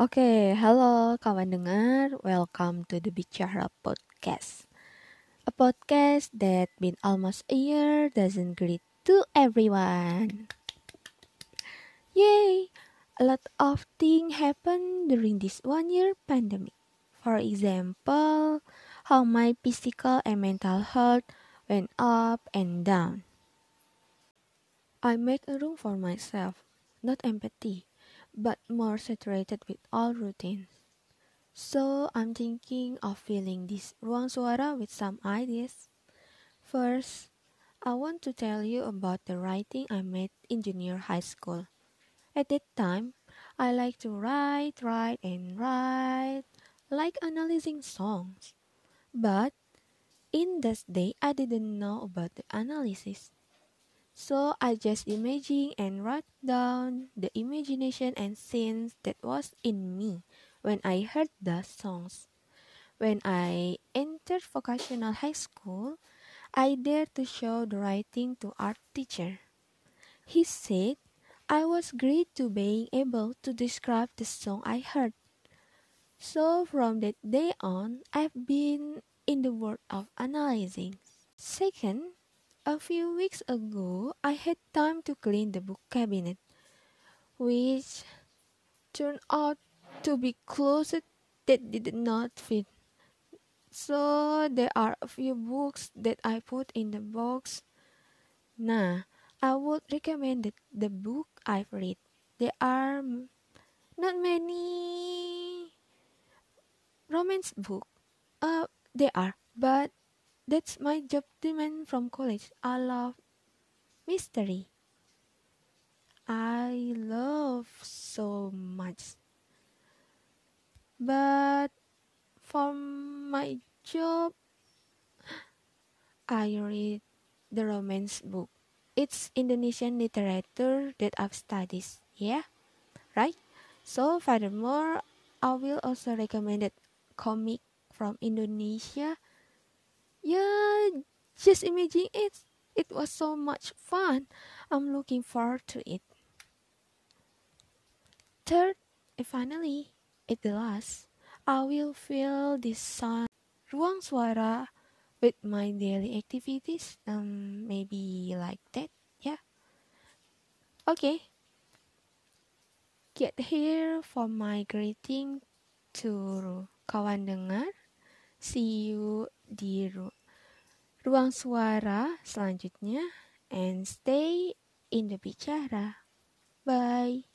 Oke, halo kawan dengar. Welcome to the Bicara Podcast. A podcast that been almost a year doesn't greet to everyone. Yay! A lot of things happened during this one year pandemic. For example, how my physical and mental health went up and down. I made a room for myself, not empathy but more saturated with all routines. So I'm thinking of filling this ruang suara with some ideas. First, I want to tell you about the writing I made in junior high school. At that time, I like to write, write, and write, like analyzing songs. But in that day, I didn't know about the analysis. So I just imagine and wrote down the imagination and scenes that was in me when I heard the songs. When I entered vocational high school, I dared to show the writing to art teacher. He said I was great to being able to describe the song I heard. So from that day on, I've been in the world of analyzing. Second, a few weeks ago, I had time to clean the book cabinet, which turned out to be closet that did not fit. So there are a few books that I put in the box. Nah, I would recommend the, book I've read. There are not many romance book. Uh, there are, but that's my job demand from college. I love mystery. I love so much. But for my job, I read the romance book. It's Indonesian literature that I've studied. Yeah, right? So furthermore, I will also recommend it comic from Indonesia yeah, just imagine it. It was so much fun. I'm looking forward to it. Third, and finally, at the last, I will fill this sun ruang suara with my daily activities. Um, maybe like that. Yeah. Okay. Get here for my greeting to kawan dengar. See you di ru ruang suara selanjutnya and stay in the bicara. Bye.